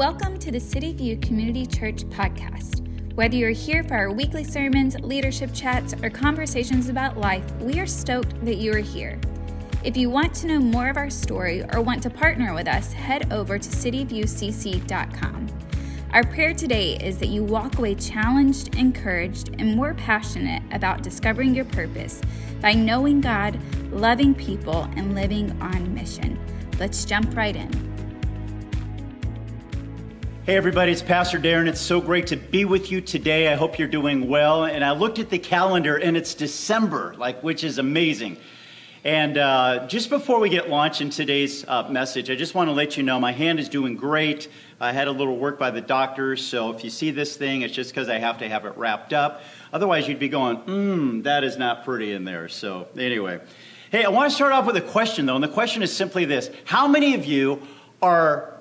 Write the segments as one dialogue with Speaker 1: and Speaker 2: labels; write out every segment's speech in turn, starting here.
Speaker 1: Welcome to the City View Community Church podcast. Whether you're here for our weekly sermons, leadership chats, or conversations about life, we are stoked that you are here. If you want to know more of our story or want to partner with us, head over to cityviewcc.com. Our prayer today is that you walk away challenged, encouraged, and more passionate about discovering your purpose by knowing God, loving people, and living on mission. Let's jump right in.
Speaker 2: Hey, everybody, it's Pastor Darren. It's so great to be with you today. I hope you're doing well. And I looked at the calendar, and it's December, like, which is amazing. And uh, just before we get launched in today's uh, message, I just want to let you know my hand is doing great. I had a little work by the doctor, so if you see this thing, it's just because I have to have it wrapped up. Otherwise, you'd be going, mmm, that is not pretty in there. So, anyway. Hey, I want to start off with a question, though, and the question is simply this How many of you are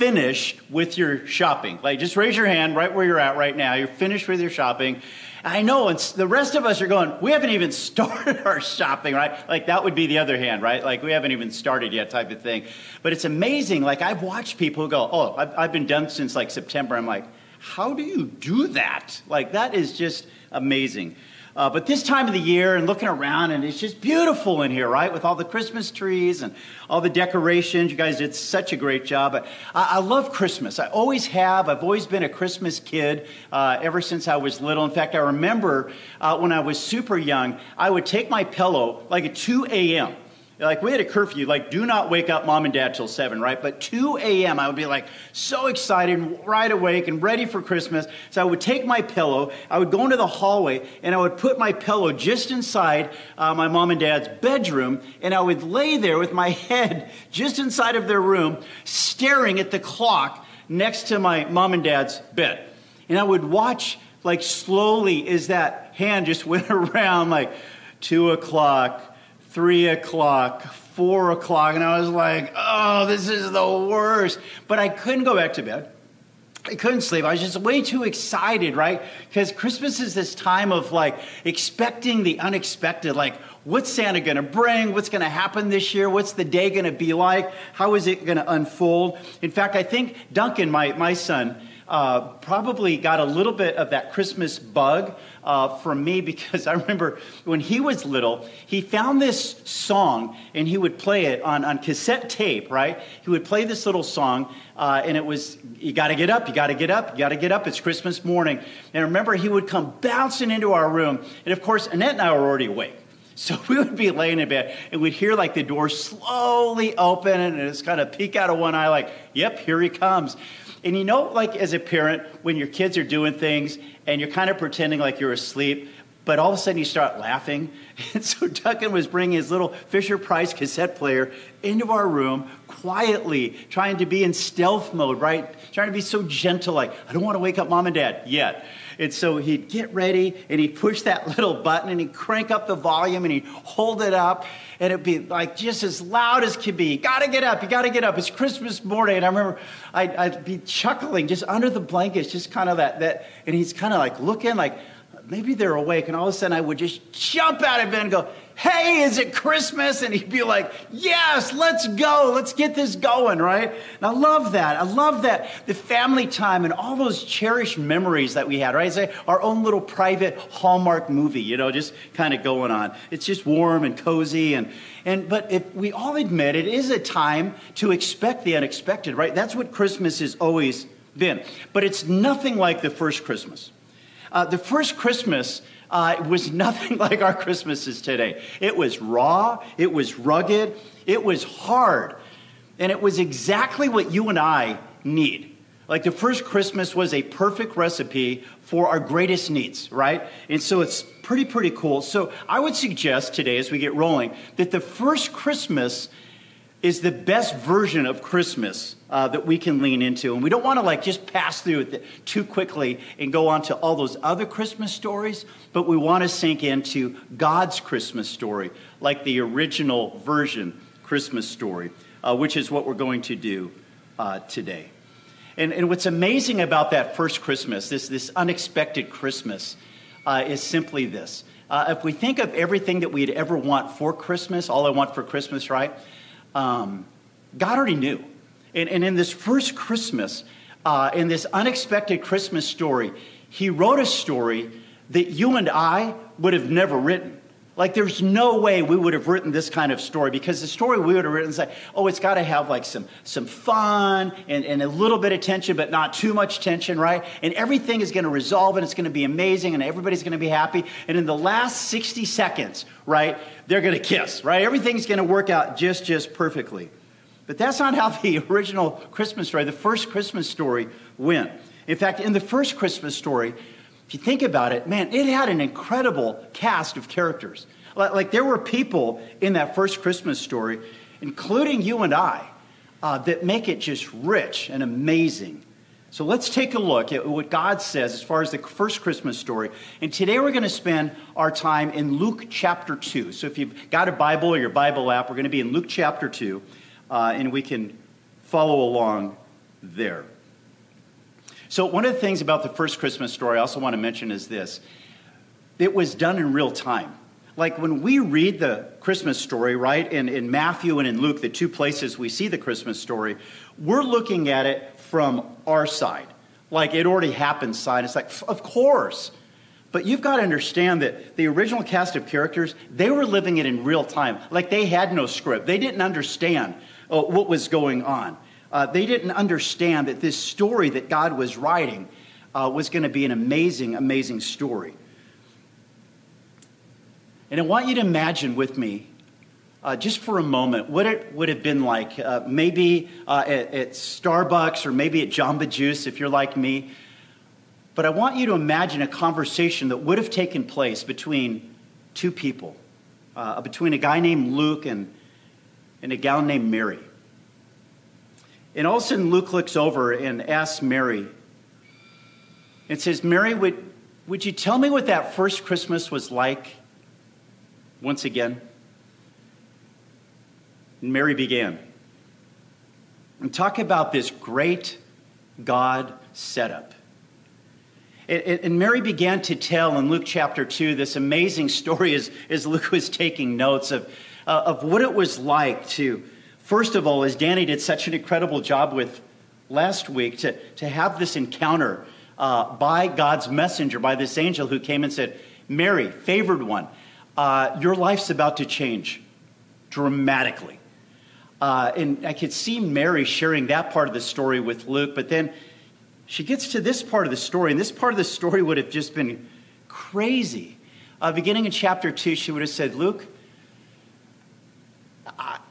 Speaker 2: finished with your shopping? Like, just raise your hand right where you're at right now. You're finished with your shopping. I know, and the rest of us are going, we haven't even started our shopping, right? Like, that would be the other hand, right? Like, we haven't even started yet, type of thing. But it's amazing. Like, I've watched people go, oh, I've, I've been done since like September. I'm like, how do you do that? Like, that is just amazing. Uh, but this time of the year and looking around, and it's just beautiful in here, right? With all the Christmas trees and all the decorations. You guys did such a great job. I, I love Christmas. I always have. I've always been a Christmas kid uh, ever since I was little. In fact, I remember uh, when I was super young, I would take my pillow like at 2 a.m like we had a curfew, like do not wake up mom and dad till seven, right? But 2 a.m. I would be like so excited, wide awake and ready for Christmas. So I would take my pillow, I would go into the hallway, and I would put my pillow just inside uh, my mom and dad's bedroom, and I would lay there with my head just inside of their room, staring at the clock next to my mom and dad's bed. And I would watch like slowly as that hand just went around like two o'clock, three o'clock, four o'clock, and I was like, oh, this is the worst. But I couldn't go back to bed. I couldn't sleep. I was just way too excited, right? Because Christmas is this time of like expecting the unexpected. Like, what's Santa going to bring? What's going to happen this year? What's the day going to be like? How is it going to unfold? In fact, I think Duncan, my, my son, uh, probably got a little bit of that Christmas bug uh, from me because I remember when he was little, he found this song and he would play it on, on cassette tape, right? He would play this little song uh, and it was, You got to get up, you got to get up, you got to get up. It's Christmas morning. And I remember he would come bouncing into our room. And of course, Annette and I were already awake. So we would be laying in bed and we'd hear like the door slowly open and it's kind of peek out of one eye, like, yep, here he comes. And you know, like as a parent, when your kids are doing things and you're kind of pretending like you're asleep, but all of a sudden you start laughing. And so Duncan was bringing his little Fisher Price cassette player into our room quietly, trying to be in stealth mode, right? Trying to be so gentle, like, I don't want to wake up mom and dad yet. And so he'd get ready and he'd push that little button and he'd crank up the volume and he'd hold it up and it'd be like just as loud as could be. Gotta get up, you gotta get up. It's Christmas morning. And I remember I'd, I'd be chuckling just under the blankets, just kind of that, that, and he's kind of like looking like maybe they're awake. And all of a sudden I would just jump out of bed and go, hey, is it Christmas? And he'd be like, yes, let's go. Let's get this going, right? And I love that. I love that. The family time and all those cherished memories that we had, right? It's like our own little private Hallmark movie, you know, just kind of going on. It's just warm and cozy. And, and, but if we all admit it is a time to expect the unexpected, right? That's what Christmas has always been. But it's nothing like the first Christmas. Uh, the first Christmas uh, was nothing like our Christmases today. It was raw, it was rugged, it was hard, and it was exactly what you and I need. Like the first Christmas was a perfect recipe for our greatest needs, right? And so it's pretty, pretty cool. So I would suggest today, as we get rolling, that the first Christmas is the best version of Christmas uh, that we can lean into. And we don't want to like just pass through it too quickly and go on to all those other Christmas stories, but we want to sink into God's Christmas story, like the original version Christmas story, uh, which is what we're going to do uh, today. And, and, what's amazing about that first Christmas, this, this unexpected Christmas, uh, is simply this. Uh, if we think of everything that we'd ever want for Christmas, all I want for Christmas, right? Um, God already knew. And, and in this first Christmas, uh, in this unexpected Christmas story, he wrote a story that you and I would have never written. Like, there's no way we would have written this kind of story because the story we would have written is like, oh, it's got to have like some, some fun and, and a little bit of tension, but not too much tension, right? And everything is going to resolve and it's going to be amazing and everybody's going to be happy. And in the last 60 seconds, right, they're going to kiss, right? Everything's going to work out just, just perfectly. But that's not how the original Christmas story, the first Christmas story, went. In fact, in the first Christmas story, if you think about it, man, it had an incredible cast of characters. Like, like there were people in that first Christmas story, including you and I, uh, that make it just rich and amazing. So let's take a look at what God says as far as the first Christmas story. And today we're going to spend our time in Luke chapter 2. So if you've got a Bible or your Bible app, we're going to be in Luke chapter 2, uh, and we can follow along there. So, one of the things about the first Christmas story I also want to mention is this it was done in real time. Like when we read the Christmas story, right, in, in Matthew and in Luke, the two places we see the Christmas story, we're looking at it from our side. Like it already happened side. It's like, of course. But you've got to understand that the original cast of characters, they were living it in real time. Like they had no script. They didn't understand uh, what was going on uh, they didn't understand that this story that God was writing uh, was going to be an amazing, amazing story. And I want you to imagine with me, uh, just for a moment, what it would have been like uh, maybe uh, at, at, Starbucks or maybe at Jamba Juice if you're like me. But I want you to imagine a conversation that would have taken place between two people, uh, between a guy named Luke and, and a gal named Mary. And all of a sudden, Luke looks over and asks Mary, and says, Mary, would, would you tell me what that first Christmas was like once again? And Mary began. And talk about this great God setup. And Mary began to tell in Luke chapter 2 this amazing story as, as Luke was taking notes of, uh, of what it was like to First of all, as Danny did such an incredible job with last week, to, to have this encounter uh, by God's messenger, by this angel who came and said, Mary, favored one, uh, your life's about to change dramatically. Uh, and I could see Mary sharing that part of the story with Luke, but then she gets to this part of the story, and this part of the story would have just been crazy. Uh, beginning in chapter 2, she would have said, Luke,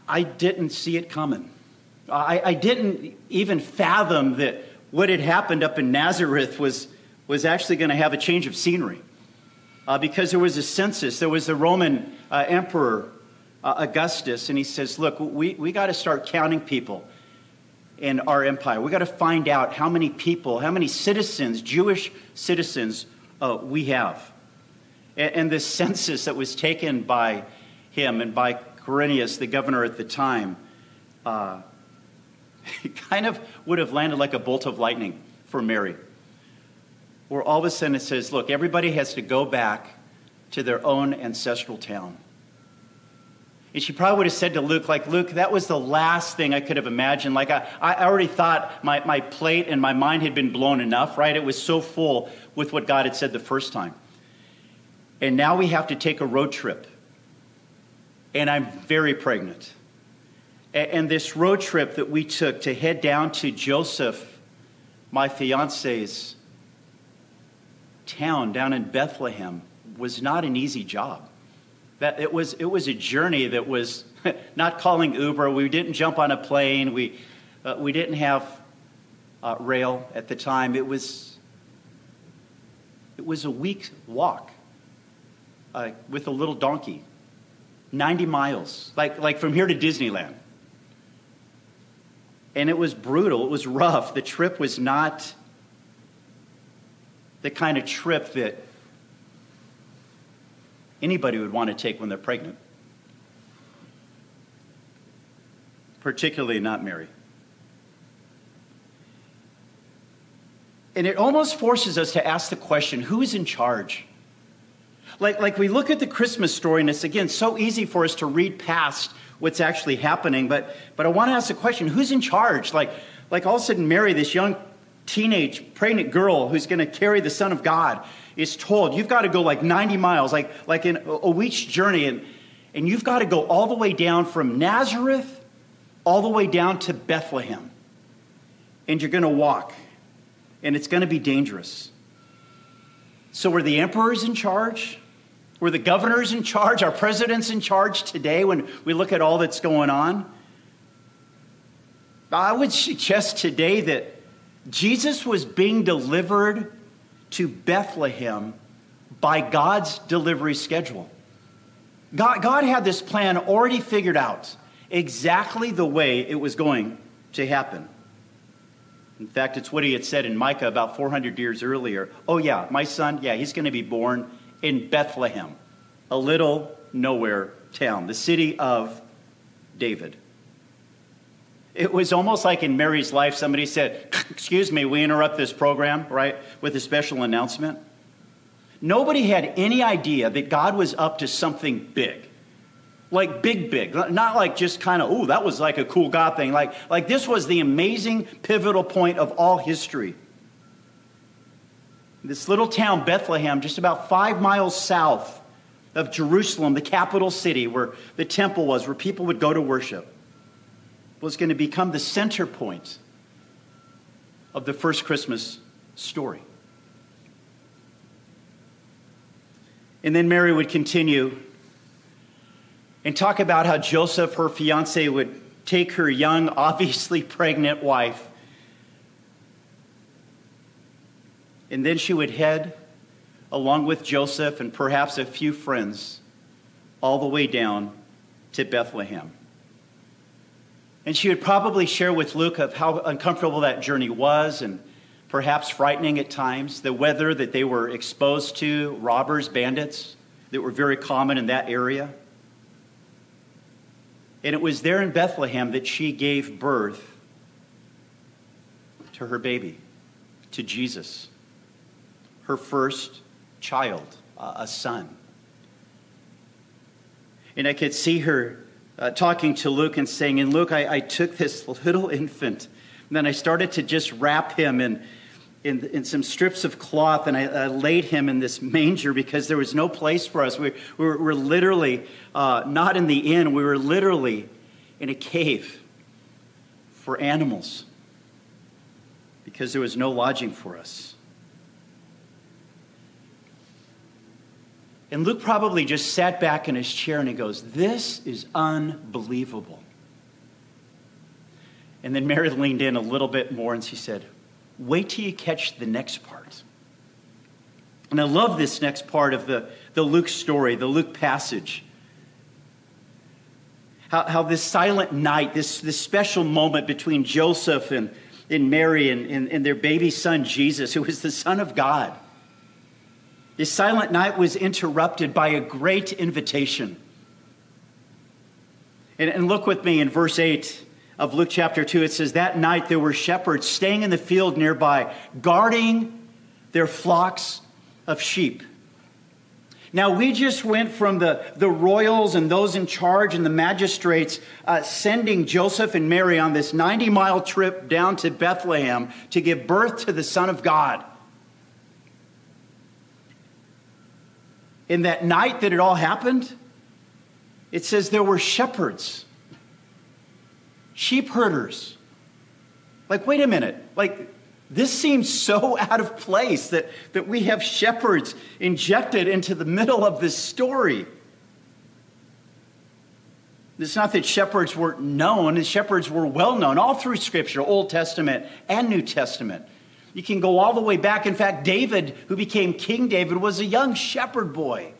Speaker 2: I, didn't see it coming. I, I didn't even fathom that what had happened up in Nazareth was, was actually going to have a change of scenery. Uh, because there was a census, there was the Roman uh, emperor, uh, Augustus, and he says, Look, we, we got to start counting people in our empire. We got to find out how many people, how many citizens, Jewish citizens, uh, we have. And, and this census that was taken by him and by Quirinius, the governor at the time, uh, kind of would have landed like a bolt of lightning for Mary. Where all of a sudden it says, look, everybody has to go back to their own ancestral town. And she probably would have said to Luke, like, Luke, that was the last thing I could have imagined. Like, I, I already thought my, my plate and my mind had been blown enough, right? It was so full with what God had said the first time. And now we have to take a road trip and I'm very pregnant. And this road trip that we took to head down to Joseph, my fiance's town down in Bethlehem, was not an easy job. That it was, it was a journey that was not calling Uber. We didn't jump on a plane. We, uh, we didn't have uh, rail at the time. It was, it was a week walk uh, with a little donkey 90 miles, like, like from here to Disneyland. And it was brutal, it was rough. The trip was not the kind of trip that anybody would want to take when they're pregnant, particularly not Mary. And it almost forces us to ask the question who's in charge? Like, like we look at the Christmas story, and it's again so easy for us to read past what's actually happening. But, but I want to ask the question who's in charge? Like, like all of a sudden, Mary, this young teenage pregnant girl who's going to carry the Son of God is told, you've got to go like 90 miles, like, like in a week's journey, and, and you've got to go all the way down from Nazareth all the way down to Bethlehem. And you're going to walk, and it's going to be dangerous. So, were the emperors in charge? Were the governors in charge? Our president's in charge today when we look at all that's going on? I would suggest today that Jesus was being delivered to Bethlehem by God's delivery schedule. God, God had this plan already figured out exactly the way it was going to happen. In fact, it's what he had said in Micah about 400 years earlier. Oh, yeah, my son, yeah, he's going to be born in Bethlehem, a little nowhere town, the city of David. It was almost like in Mary's life, somebody said, Excuse me, we interrupt this program, right, with a special announcement. Nobody had any idea that God was up to something big like big, big, not like just kind of, oh, that was like a cool God thing. Like, like this was the amazing pivotal point of all history. This little town, Bethlehem, just about five miles south of Jerusalem, the capital city where the temple was, where people would go to worship, was going to become the center point of the first Christmas story. And then Mary would continue and talk about how Joseph, her fiance, would take her young, obviously pregnant wife, and then she would head, along with Joseph and perhaps a few friends, all the way down to Bethlehem. And she would probably share with Luke of how uncomfortable that journey was and perhaps frightening at times, the weather that they were exposed to, robbers, bandits that were very common in that area. And it was there in Bethlehem that she gave birth to her baby, to Jesus, her first child, a son. And I could see her uh, talking to Luke and saying, And Luke, I, I took this little infant, and then I started to just wrap him in in, in some strips of cloth and I, I, laid him in this manger because there was no place for us. We, we were, were literally uh, not in the inn, we were literally in a cave for animals because there was no lodging for us. And Luke probably just sat back in his chair and he goes, This is unbelievable. And then Mary leaned in a little bit more and she said, Wait till you catch the next part. And I love this next part of the, the Luke story, the Luke passage. How, how this silent night, this, this special moment between Joseph and, and Mary and, and, and their baby son Jesus, who was the Son of God, this silent night was interrupted by a great invitation. And, and look with me in verse 8 of Luke chapter 2, it says, That night there were shepherds staying in the field nearby, guarding their flocks of sheep. Now, we just went from the, the royals and those in charge and the magistrates uh, sending Joseph and Mary on this 90 mile trip down to Bethlehem to give birth to the Son of God. In that night that it all happened, it says there were shepherds sheep herders. Like, wait a minute. Like, this seems so out of place that, that we have shepherds injected into the middle of this story. It's not that shepherds weren't known, shepherds were well known all through Scripture, Old Testament and New Testament. You can go all the way back. In fact, David, who became King David, was a young shepherd boy.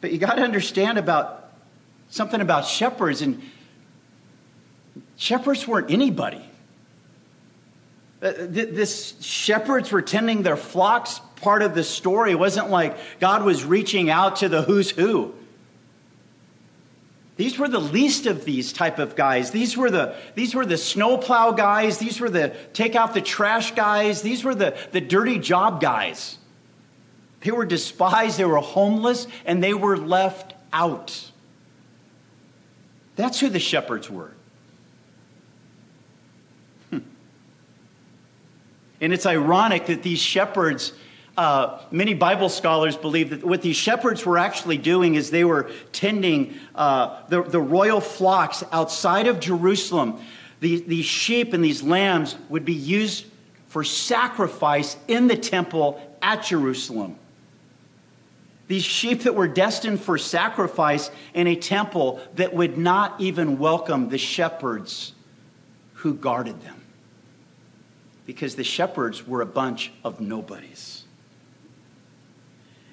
Speaker 2: But you got to understand about something about shepherds, and shepherds weren't anybody. Uh, this shepherds were tending their flocks part of the story. It wasn't like God was reaching out to the who's who. These were the least of these type of guys. These were the, these were the snowplow guys. These were the take out the trash guys. These were the, the dirty job guys. They were despised, they were homeless, and they were left out. That's who the shepherds were. Hmm. And it's ironic that these shepherds, uh, many Bible scholars believe that what these shepherds were actually doing is they were tending uh, the, the royal flocks outside of Jerusalem. These, these sheep and these lambs would be used for sacrifice in the temple at Jerusalem. These sheep that were destined for sacrifice in a temple that would not even welcome the shepherds who guarded them. Because the shepherds were a bunch of nobodies.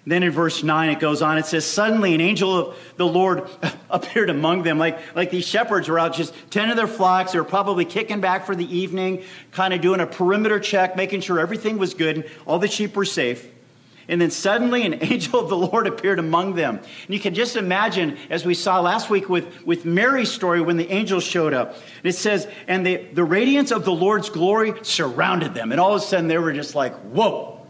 Speaker 2: Then in verse 9, it goes on. It says, Suddenly an angel of the Lord appeared among them. Like, like these shepherds were out just tending their flocks. They were probably kicking back for the evening, kind of doing a perimeter check, making sure everything was good, and all the sheep were safe. And then suddenly an angel of the Lord appeared among them. And you can just imagine, as we saw last week with, with Mary's story when the angel showed up. It says, and the, the radiance of the Lord's glory surrounded them. And all of a sudden they were just like, whoa.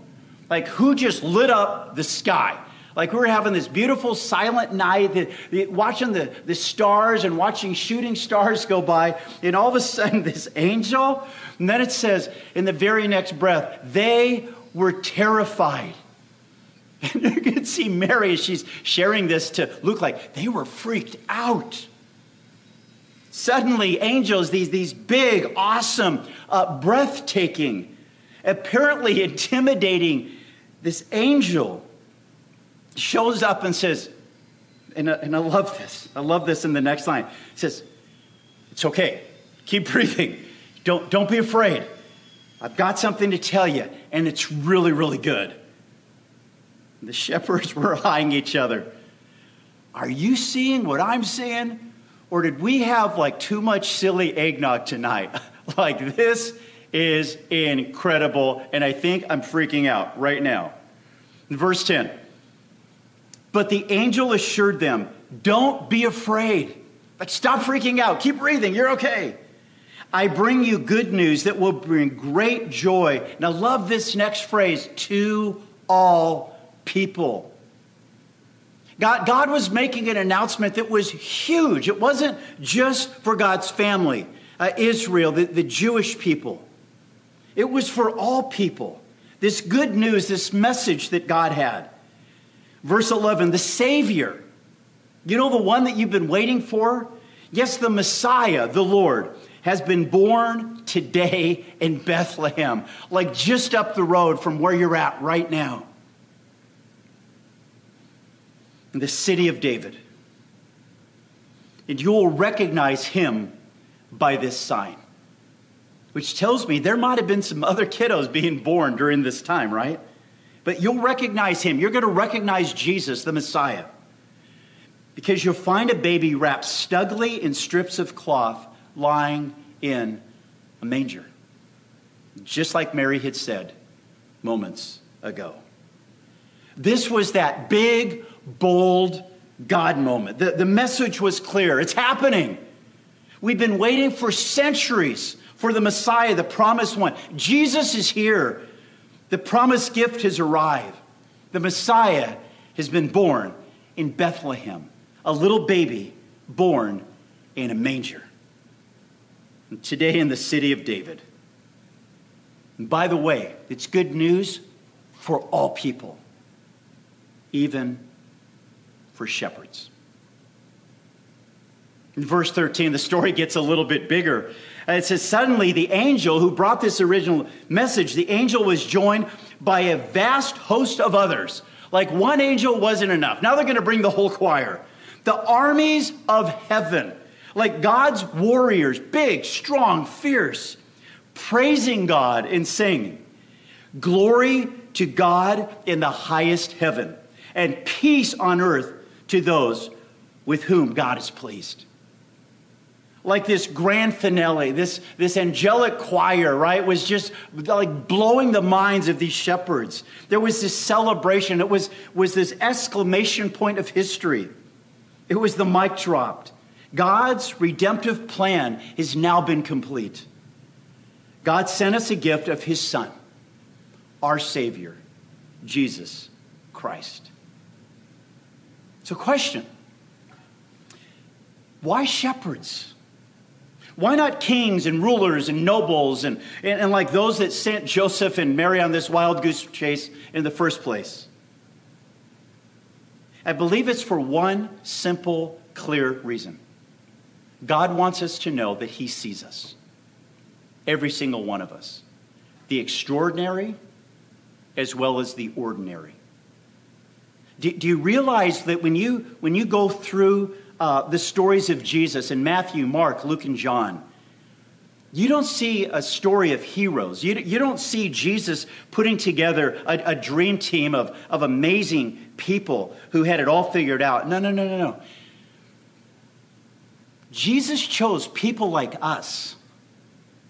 Speaker 2: Like who just lit up the sky? Like we were having this beautiful silent night, the, the, watching the, the stars and watching shooting stars go by. And all of a sudden, this angel, and then it says in the very next breath, they were terrified. And you can see Mary as she's sharing this to Luke, like they were freaked out. Suddenly, angels, these, these big, awesome, uh, breathtaking, apparently intimidating, this angel shows up and says, and and I love this. I love this in the next line. It says, It's okay. Keep breathing. Don't, don't be afraid. I've got something to tell you, and it's really, really good. The shepherds were eyeing each other. Are you seeing what I'm seeing? Or did we have like too much silly eggnog tonight? like, this is incredible, and I think I'm freaking out right now. Verse 10, but the angel assured them, Don't be afraid. Like, stop freaking out. Keep breathing. You're okay. I bring you good news that will bring great joy. Now, love this next phrase to all people. God, God was making an announcement that was huge. It wasn't just for God's family, uh, Israel, the, the Jewish people. It was for all people. This good news, this message that God had. Verse 11, the Savior. You know the one that you've been waiting for? Yes, the Messiah, the Lord, has been born today in Bethlehem, like just up the road from where you're at right now in the city of David. And you will recognize him by this sign, which tells me there might have been some other kiddos being born during this time, right? But you'll recognize him. You're going to recognize Jesus, the Messiah, because you'll find a baby wrapped snugly in strips of cloth lying in a manger, just like Mary had said moments ago. This was that big, bold God moment. The, the message was clear it's happening. We've been waiting for centuries for the Messiah, the promised one. Jesus is here. The promised gift has arrived. The Messiah has been born in Bethlehem, a little baby born in a manger. And today in the city of David. And by the way, it's good news for all people, even for shepherds. In verse 13, the story gets a little bit bigger. Uh, it says, Suddenly, the angel who brought this original message, the angel was joined by a vast host of others. Like one angel wasn't enough. Now they're going to bring the whole choir. The armies of heaven, like God's warriors, big, strong, fierce, praising God and singing, Glory to God in the highest heaven, and peace on earth to those with whom God is pleased. Like this grand finale, this, this angelic choir, right, was just like blowing the minds of these shepherds. There was this celebration. It was, was this exclamation point of history. It was the mic dropped. God's redemptive plan has now been complete. God sent us a gift of his Son, our Savior, Jesus Christ. So, question Why shepherds? Why not kings and rulers and nobles and, and, and, like those that sent Joseph and Mary on this wild goose chase in the first place? I believe it's for one simple, clear reason God wants us to know that He sees us, every single one of us, the extraordinary as well as the ordinary. Do, do you realize that when you, when you go through uh, the stories of Jesus in Matthew, Mark, Luke, and John, you don't see a story of heroes. You, you don't see Jesus putting together a, a dream team of, of amazing people who had it all figured out. No, no, no, no, no. Jesus chose people like us,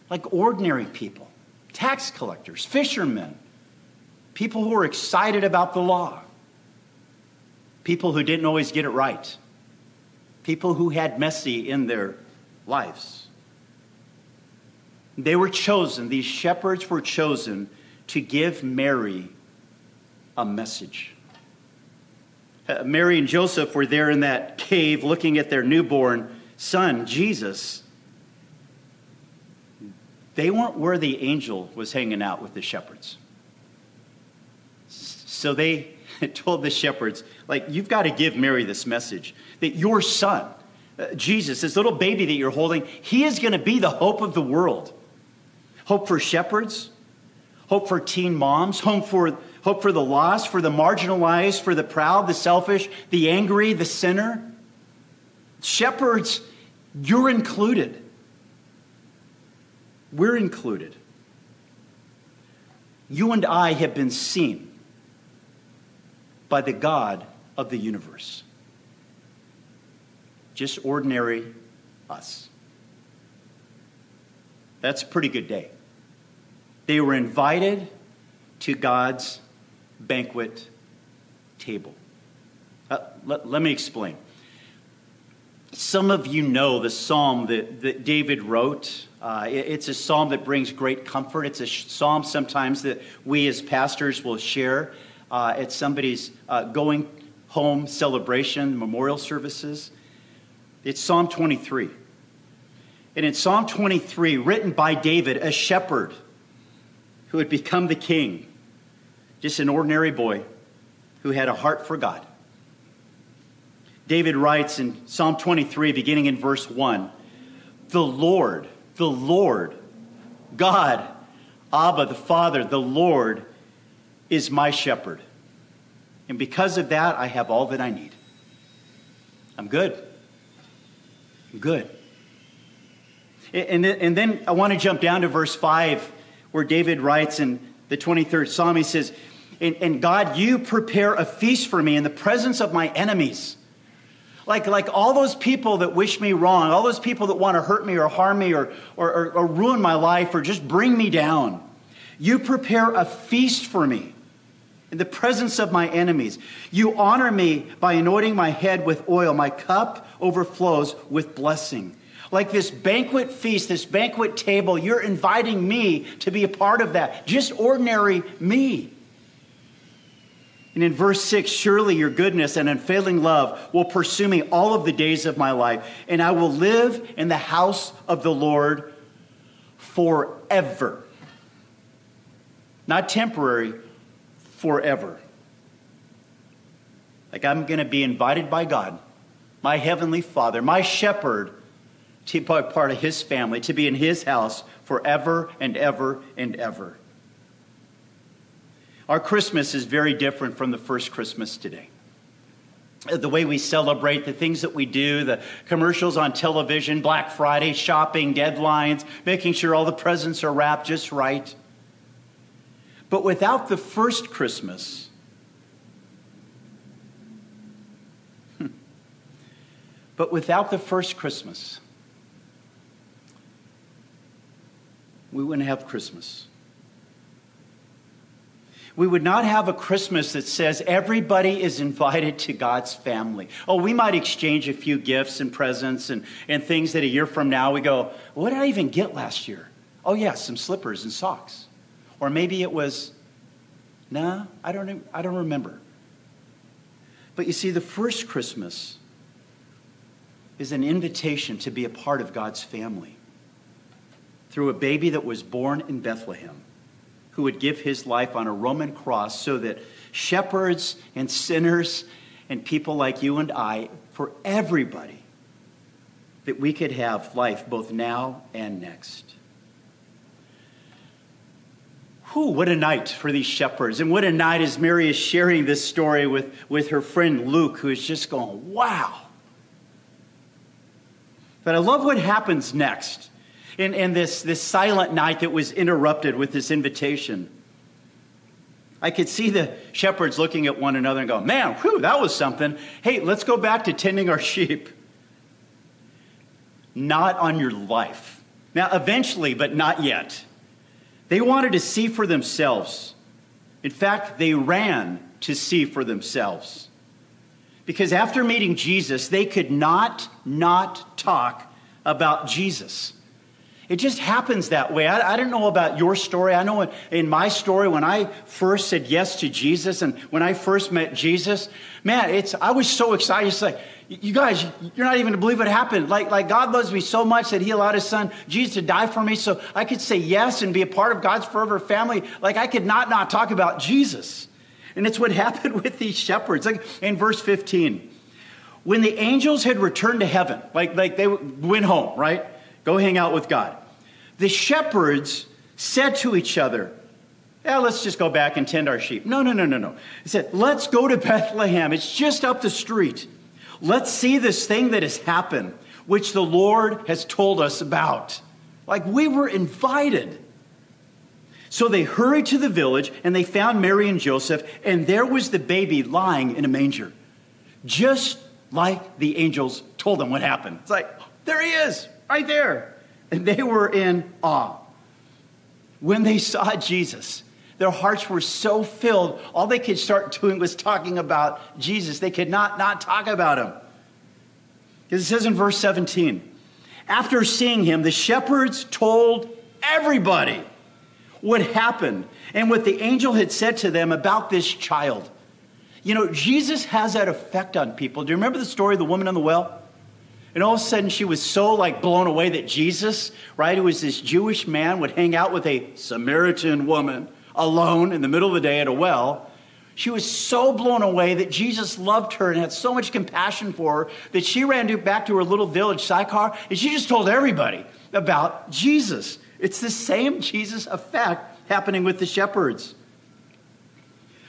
Speaker 2: like ordinary people, tax collectors, fishermen, people who were excited about the law, people who didn't always get it right, people who had messy in their lives. They were chosen, these shepherds were chosen to give Mary a message. Uh, Mary and Joseph were there in that cave looking at their newborn son, Jesus. They weren't where the angel was hanging out with the shepherds. So they told the shepherds, like, you've got to give Mary this message that your son, uh, Jesus, this little baby that you're holding, he is going to be the hope of the world hope for shepherds, hope for teen moms, hope for, hope for the lost, for the marginalized, for the proud, the selfish, the angry, the sinner. Shepherds, you're included. We're included. You and I have been seen by the God of the universe. Just ordinary us. That's a pretty good day. They were invited to God's banquet table. Uh, let, let, me explain. Some of you know the psalm that, that David wrote. Uh, it, it's a psalm that brings great comfort. It's a psalm sometimes that we as pastors will share uh, at somebody's uh, going home celebration, memorial services. It's Psalm 23. And in Psalm 23, written by David, a shepherd who had become the king, just an ordinary boy who had a heart for God. David writes in Psalm 23, beginning in verse 1 The Lord, the Lord, God, Abba, the Father, the Lord is my shepherd. And because of that, I have all that I need. I'm good. I'm good. And, and then I want to jump down to verse 5, where David writes in the 23rd Psalm, he says, and, and God, you prepare a feast for me in the presence of my enemies. Like, like all those people that wish me wrong, all those people that want to hurt me or harm me or, or, or, or ruin my life or just bring me down. You prepare a feast for me in the presence of my enemies. You honor me by anointing my head with oil. My cup overflows with blessing like this banquet feast, this banquet table, you're inviting me to be a part of that. Just ordinary me. And in verse 6, surely your goodness and unfailing love will pursue me all of the days of my life, and I will live in the house of the Lord forever. Not temporary, forever. Like I'm going to be invited by God, my heavenly Father, my shepherd to be part of his family, to be in his house forever and ever and ever. Our Christmas is very different from the first Christmas today. The way we celebrate, the things that we do, the commercials on television, Black Friday, shopping, deadlines, making sure all the presents are wrapped just right. But without the first Christmas, hmm, but without the first Christmas, we wouldn't have Christmas. We would not have a Christmas that says everybody is invited to God's family. Oh, we might exchange a few gifts and presents and, and things that a year from now we go, what did I even get last year? Oh, yeah, some slippers and socks. Or maybe it was, nah, I don't, I don't remember. But you see, the first Christmas is an invitation to be a part of God's family. through a baby that was born in Bethlehem who would give his life on a Roman cross so that shepherds and sinners and people like you and I, for everybody, that we could have life both now and next. Whew, what a night for these shepherds. And what a night as Mary is sharing this story with, with her friend Luke, who is just going, wow. But I love what happens next in, in this, this silent night that was interrupted with this invitation. I could see the shepherds looking at one another and going, man, whew, that was something. Hey, let's go back to tending our sheep. Not on your life. Now, eventually, but not yet. They wanted to see for themselves. In fact, they ran to see for themselves. Because after meeting Jesus, they could not not talk about Jesus. It just happens that way. I, I, don't know about your story. I know in my story, when I first said yes to Jesus and when I first met Jesus, man, it's I was so excited. It's like, you guys, you're not even to believe what happened. Like, like God loves me so much that He allowed His Son Jesus to die for me, so I could say yes and be a part of God's forever family. Like I could not not talk about Jesus, and it's what happened with these shepherds. Like in verse 15, when the angels had returned to heaven, like like they went home, right? Go hang out with God. The shepherds said to each other, yeah, let's just go back and tend our sheep. No, no, no, no, no. He said, let's go to Bethlehem. It's just up the street. Let's see this thing that has happened, which the Lord has told us about. Like we were invited. So they hurried to the village and they found Mary and Joseph, and there was the baby lying in a manger, just like the angels told them what happened. It's like, there he is, right there. And they were in awe. When they saw Jesus, their hearts were so filled, all they could start doing was talking about Jesus. They could not not talk about him. Because it says in verse 17, after seeing him, the shepherds told everybody what happened and what the angel had said to them about this child. You know, Jesus has that effect on people. Do you remember the story of the woman on the well? And all of a sudden, she was so like blown away that Jesus, right, who was this Jewish man, would hang out with a Samaritan woman alone in the middle of the day at a well. She was so blown away that Jesus loved her and had so much compassion for her that she ran back to her little village, Sychar, and she just told everybody about Jesus. It's the same Jesus effect happening with the shepherds.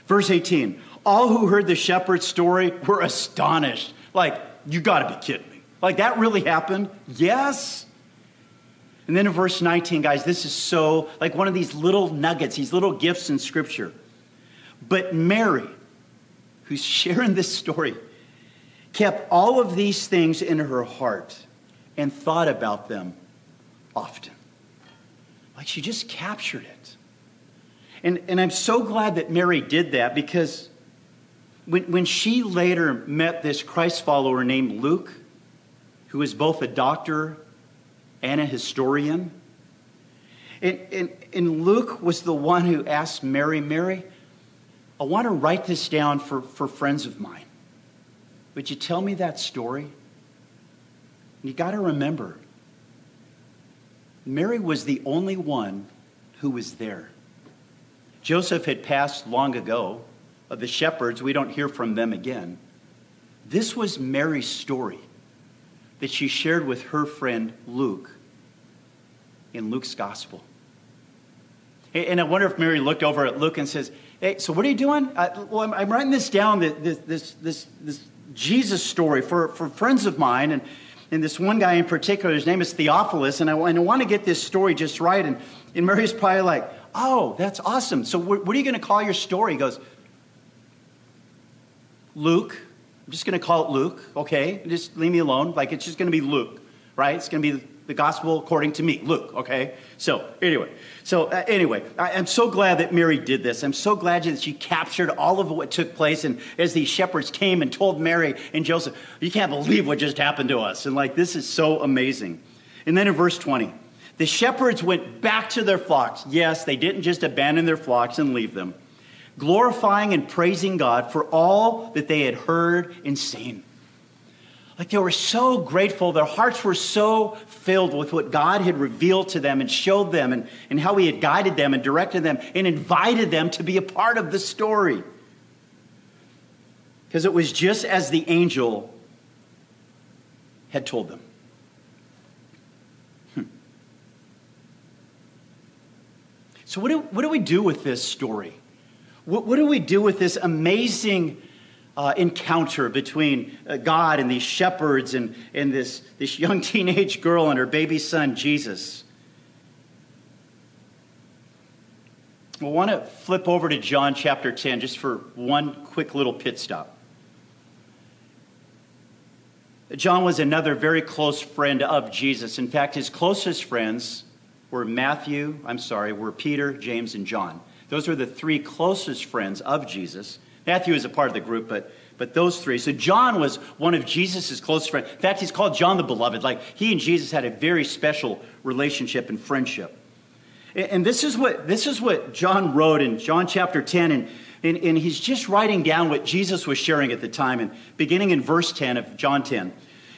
Speaker 2: Verse 18 All who heard the shepherd's story were astonished. Like, you got to be kidding me. Like, that really happened? Yes. And then in verse 19, guys, this is so like one of these little nuggets, these little gifts in Scripture. But Mary, who's sharing this story, kept all of these things in her heart and thought about them often. Like she just captured it. And, and I'm so glad that Mary did that because when, when she later met this Christ follower named Luke, who is both a doctor and a historian, and, and, and Luke was the one who asked Mary, Mary, I want to write this down for, for friends of mine. Would you tell me that story? You got to remember, Mary was the only one who was there. Joseph had passed long ago. Of the shepherds, we don't hear from them again. This was Mary's story that she shared with her friend Luke in Luke's gospel. And I wonder if Mary looked over at Luke and says, Hey, so what are you doing? Uh, well, I'm, I'm, writing this down, this, this, this, this Jesus story for, for friends of mine. And, and this one guy in particular, his name is Theophilus. And I, and I want to get this story just right. And, and Mary's probably like, Oh, that's awesome. So what are you going to call your story? He goes, Luke. I'm just going to call it Luke, okay? Just leave me alone. Like it's just going to be Luke, right? It's going to be the gospel according to me, Luke, okay? So, anyway, so uh, anyway, I, am so glad that Mary did this. I'm so glad that she captured all of what took place. And as these shepherds came and told Mary and Joseph, you can't believe what just happened to us. And like, this is so amazing. And then in verse 20, the shepherds went back to their flocks. Yes, they didn't just abandon their flocks and leave them, glorifying and praising God for all that they had heard and seen. Like they were so grateful. Their hearts were so filled with what God had revealed to them and showed them and, and how He had guided them and directed them and invited them to be a part of the story. Because it was just as the angel had told them. Hmm. So, what do, what do we do with this story? What, what do we do with this amazing uh, encounter between uh, God and these shepherds and, and this, this young teenage girl and her baby son, Jesus. we want to flip over to John chapter 10 just for one quick little pit stop. John was another very close friend of Jesus. In fact, his closest friends were Matthew, I'm sorry, were Peter, James, and John. Those were the three closest friends of Jesus. Matthew is a part of the group, but, but those three. So John was one of Jesus' close friends. In fact, he's called John the Beloved. Like he and Jesus had a very special relationship and friendship. And, this, is what, this is what John wrote in John chapter 10. And, and, and he's just writing down what Jesus was sharing at the time. And beginning in verse 10 of John 10,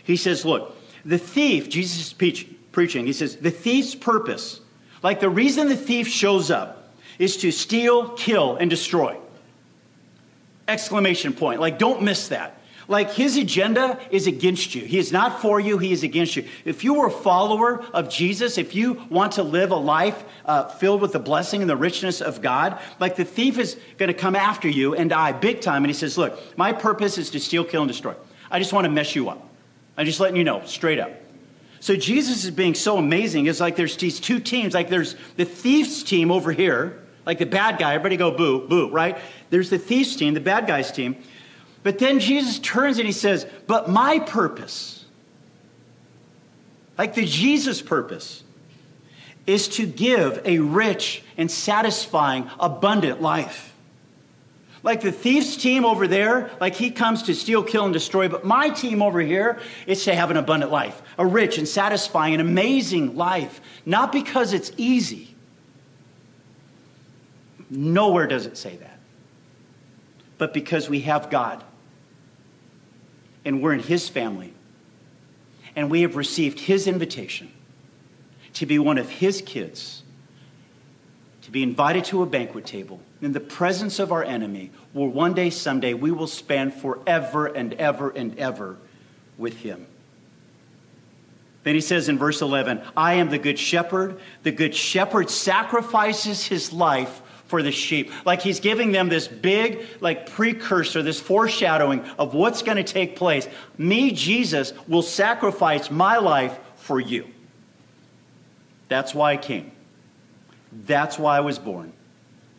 Speaker 2: he says, Look, the thief, Jesus is preach, preaching, he says, the thief's purpose, like the reason the thief shows up, is to steal, kill, and destroy. Exclamation point. Like, don't miss that. Like, his agenda is against you. He is not for you, he is against you. If you were a follower of Jesus, if you want to live a life uh, filled with the blessing and the richness of God, like the thief is going to come after you and die big time. And he says, Look, my purpose is to steal, kill, and destroy. I just want to mess you up. I'm just letting you know, straight up. So Jesus is being so amazing. It's like there's these two teams. Like there's the thief's team over here, like the bad guy. Everybody go boo, boo, right? There's the thief's team, the bad guy's team. But then Jesus turns and he says, But my purpose, like the Jesus purpose, is to give a rich and satisfying, abundant life. Like the thief's team over there, like he comes to steal, kill, and destroy, but my team over here is to have an abundant life, a rich and satisfying and amazing life. Not because it's easy. Nowhere does it say that but because we have God and we're in His family and we have received His invitation to be one of His kids, to be invited to a banquet table in the presence of our enemy, where one day, someday, we will spend forever and ever and ever with Him. Then he says in verse 11, I am the good shepherd. The good shepherd sacrifices his life for the sheep. Like he's giving them this big, like precursor, this foreshadowing of what's going to take place. Me, Jesus, will sacrifice my life for you. That's why I came. That's why I was born.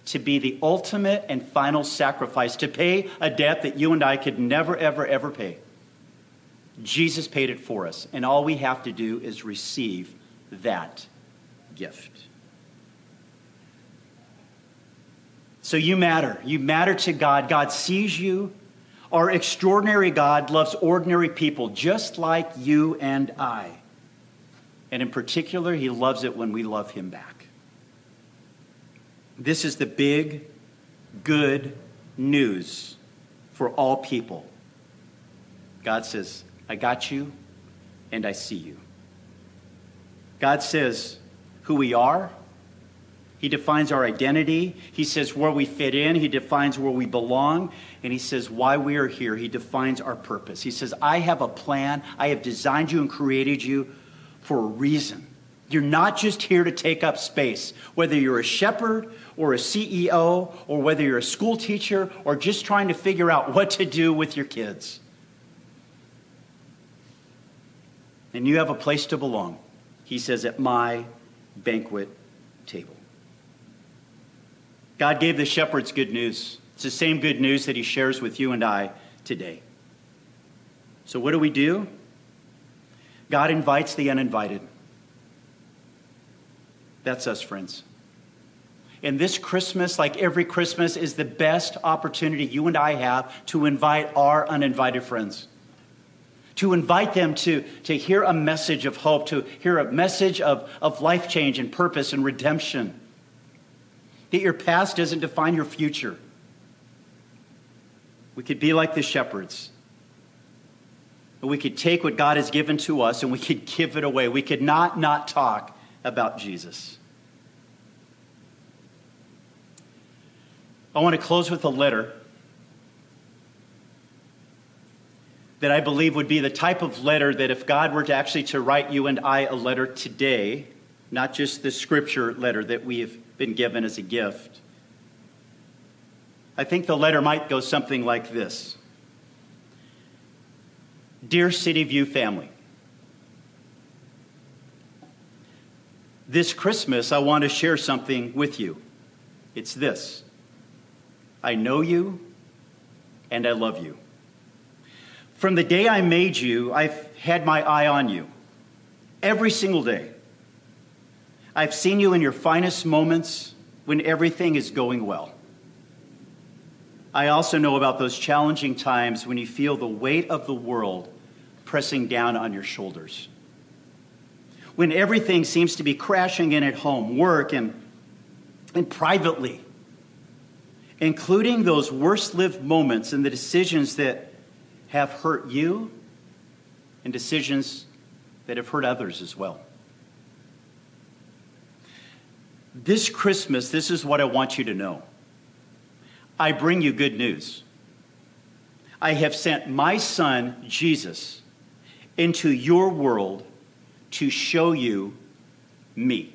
Speaker 2: To be the ultimate and final sacrifice, to pay a debt that you and I could never, ever, ever pay. Jesus paid it for us, and all we have to do is receive that gift. So you matter. You matter to God. God sees you. Our extraordinary God loves ordinary people just like you and I. And in particular, he loves it when we love him back. This is the big, good news for all people. God says, I got you and I see you. God says who we are he defines our identity. He says where we fit in. He defines where we belong. And he says why we are here. He defines our purpose. He says, I have a plan. I have designed you and created you for a reason. You're not just here to take up space, whether you're a shepherd or a CEO or whether you're a school teacher or just trying to figure out what to do with your kids. And you have a place to belong, he says, at my banquet table. God gave the shepherds good news. It's the same good news that he shares with you and I today. So, what do we do? God invites the uninvited. That's us, friends. And this Christmas, like every Christmas, is the best opportunity you and I have to invite our uninvited friends. To invite them to, to hear a message of hope, to hear a message of, of life change and purpose and redemption that your past doesn't define your future. We could be like the shepherds And We could take what God has given to us and we could give it away. We could not not talk about Jesus. I want to close with a letter that I believe would be the type of letter that if God were to actually to write you and I a letter today, not just the scripture letter that we have been given as a gift, I think the letter might go something like this Dear City View family, this Christmas I want to share something with you. It's this I know you and I love you. From the day I made you, I've had my eye on you every single day. I've seen you in your finest moments when everything is going well. I also know about those challenging times when you feel the weight of the world pressing down on your shoulders. When everything seems to be crashing in at home, work, and, and privately, including those worst lived moments and the decisions that have hurt you and decisions that have hurt others as well. This Christmas, this is what I want you to know. I bring you good news. I have sent my son, Jesus, into your world to show you me.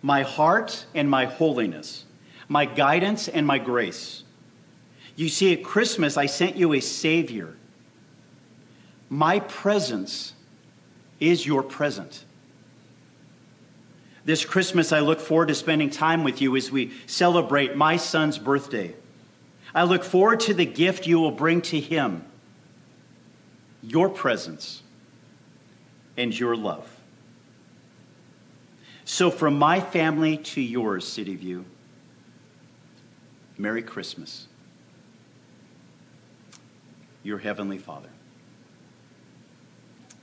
Speaker 2: My heart and my holiness, my guidance and my grace. You see, at Christmas, I sent you a Savior. My presence is your present. This Christmas, I look forward to spending time with you as we celebrate my son's birthday. I look forward to the gift you will bring to him your presence and your love. So, from my family to yours, City View, Merry Christmas. Your Heavenly Father.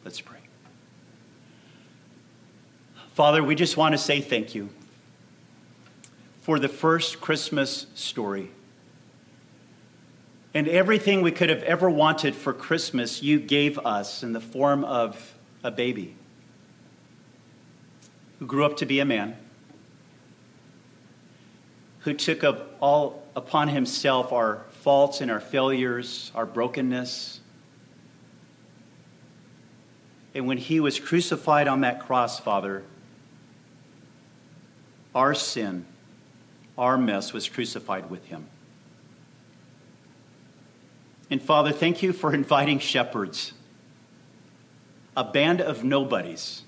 Speaker 2: Let's pray. Father, we just want to say thank you for the first Christmas story. And everything we could have ever wanted for Christmas, you gave us in the form of a baby who grew up to be a man, who took up all upon himself our faults and our failures, our brokenness. And when he was crucified on that cross, Father, our sin, our mess was crucified with him. And Father, thank you for inviting shepherds, a band of nobodies,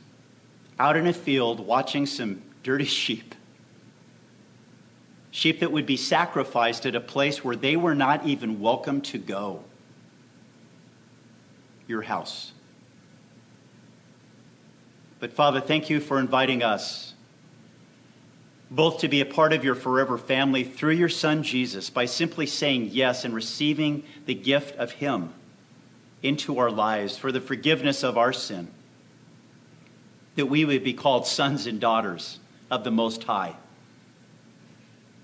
Speaker 2: out in a field watching some dirty sheep. Sheep that would be sacrificed at a place where they were not even welcome to go. Your house. But Father, thank you for inviting us both to be a part of your forever family through your son Jesus by simply saying yes and receiving the gift of him into our lives for the forgiveness of our sin, that we would be called sons and daughters of the Most High.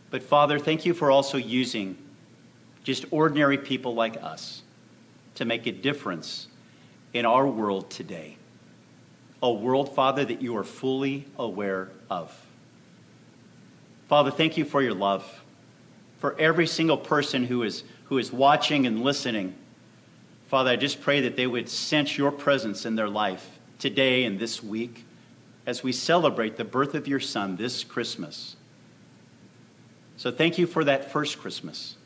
Speaker 2: But Father, thank you for also using just ordinary people like us to make a difference in our world today. A world, Father, that you are fully aware of. Father, thank you for your love, for every single person who is, who is watching and listening. Father, I just pray that they would sense your presence in their life today and this week as we celebrate the birth of your Son this Christmas. So thank you for that first Christmas,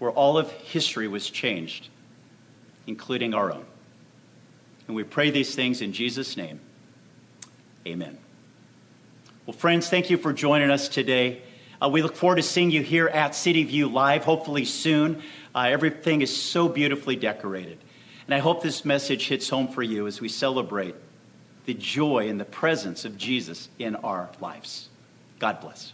Speaker 2: where all of history was changed, including our own. And we pray these things in Jesus' name. Amen. Well, friends, thank you for joining us today. Uh, we look forward to seeing you here at City View Live, hopefully soon. Uh, everything is so beautifully decorated. And I hope this message hits home for you as we celebrate the joy and the presence of Jesus in our lives. God bless.